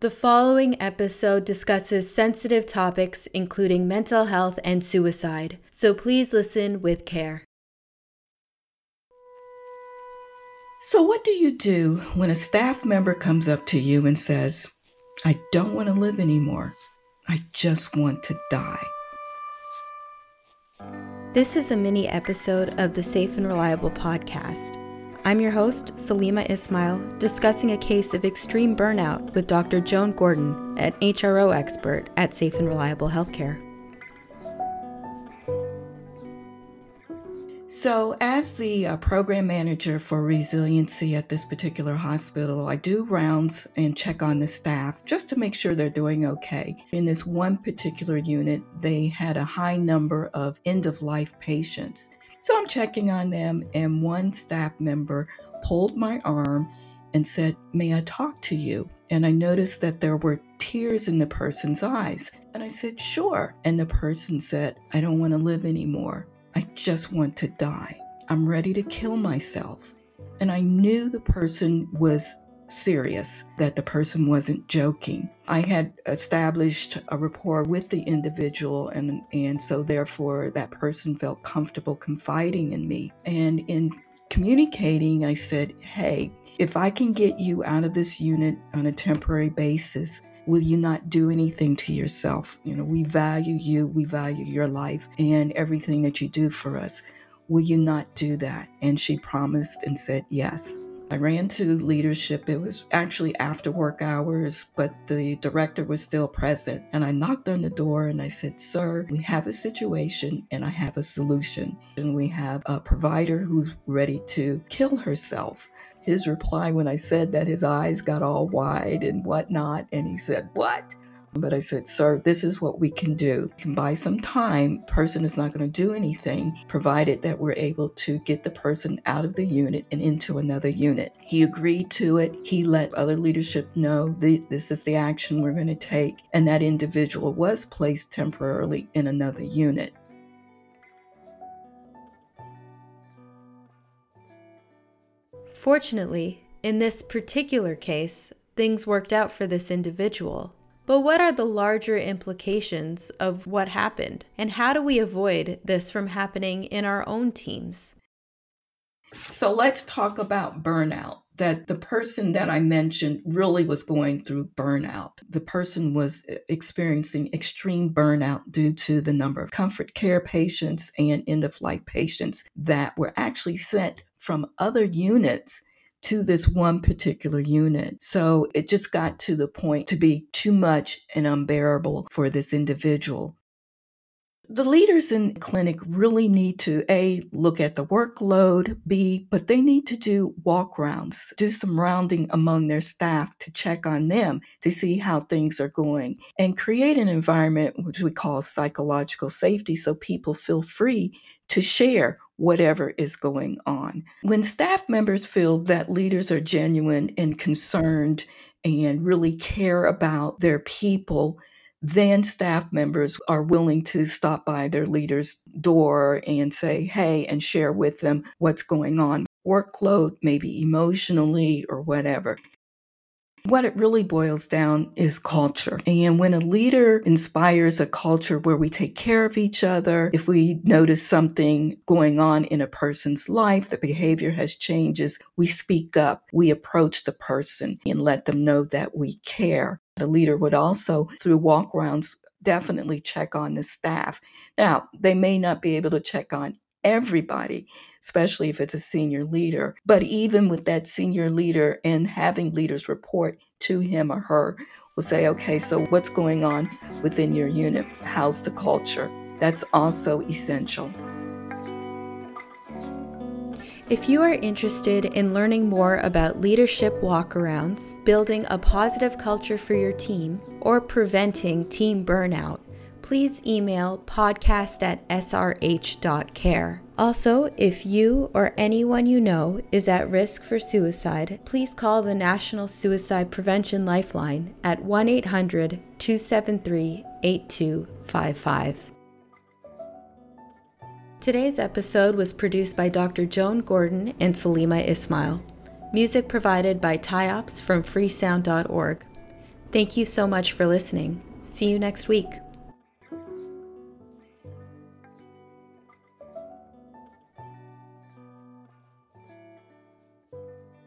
The following episode discusses sensitive topics, including mental health and suicide, so please listen with care. So, what do you do when a staff member comes up to you and says, I don't want to live anymore? I just want to die. This is a mini episode of the Safe and Reliable podcast. I'm your host, Salima Ismail, discussing a case of extreme burnout with Dr. Joan Gordon, an HRO expert at Safe and Reliable Healthcare. So, as the uh, program manager for resiliency at this particular hospital, I do rounds and check on the staff just to make sure they're doing okay. In this one particular unit, they had a high number of end of life patients. So I'm checking on them, and one staff member pulled my arm and said, May I talk to you? And I noticed that there were tears in the person's eyes. And I said, Sure. And the person said, I don't want to live anymore. I just want to die. I'm ready to kill myself. And I knew the person was serious, that the person wasn't joking. I had established a rapport with the individual, and, and so therefore that person felt comfortable confiding in me. And in communicating, I said, Hey, if I can get you out of this unit on a temporary basis, will you not do anything to yourself? You know, we value you, we value your life and everything that you do for us. Will you not do that? And she promised and said yes. I ran to leadership. It was actually after work hours, but the director was still present. And I knocked on the door and I said, Sir, we have a situation and I have a solution. And we have a provider who's ready to kill herself. His reply when I said that, his eyes got all wide and whatnot. And he said, What? But I said, sir, this is what we can do. You can buy some time. Person is not going to do anything, provided that we're able to get the person out of the unit and into another unit. He agreed to it. He let other leadership know that this is the action we're going to take. And that individual was placed temporarily in another unit. Fortunately, in this particular case, things worked out for this individual. But what are the larger implications of what happened? And how do we avoid this from happening in our own teams? So let's talk about burnout. That the person that I mentioned really was going through burnout. The person was uh, experiencing extreme burnout due to the number of comfort care patients and end of life patients that were actually sent from other units to this one particular unit. So it just got to the point to be too much and unbearable for this individual. The leaders in clinic really need to A, look at the workload, B, but they need to do walk rounds, do some rounding among their staff to check on them to see how things are going and create an environment which we call psychological safety so people feel free to share whatever is going on. When staff members feel that leaders are genuine and concerned and really care about their people, then staff members are willing to stop by their leader's door and say, hey, and share with them what's going on. Workload, maybe emotionally or whatever. What it really boils down is culture. And when a leader inspires a culture where we take care of each other, if we notice something going on in a person's life, the behavior has changes, we speak up, we approach the person and let them know that we care. The leader would also, through walk rounds, definitely check on the staff. Now, they may not be able to check on everybody, especially if it's a senior leader. But even with that senior leader and having leaders report to him or her, will say, okay, so what's going on within your unit? How's the culture? That's also essential. If you are interested in learning more about leadership walkarounds, building a positive culture for your team, or preventing team burnout, please email podcast at srh.care. Also, if you or anyone you know is at risk for suicide, please call the National Suicide Prevention Lifeline at 1 800 273 8255. Today's episode was produced by Dr. Joan Gordon and Salima Ismail. Music provided by TIOPS from freesound.org. Thank you so much for listening. See you next week.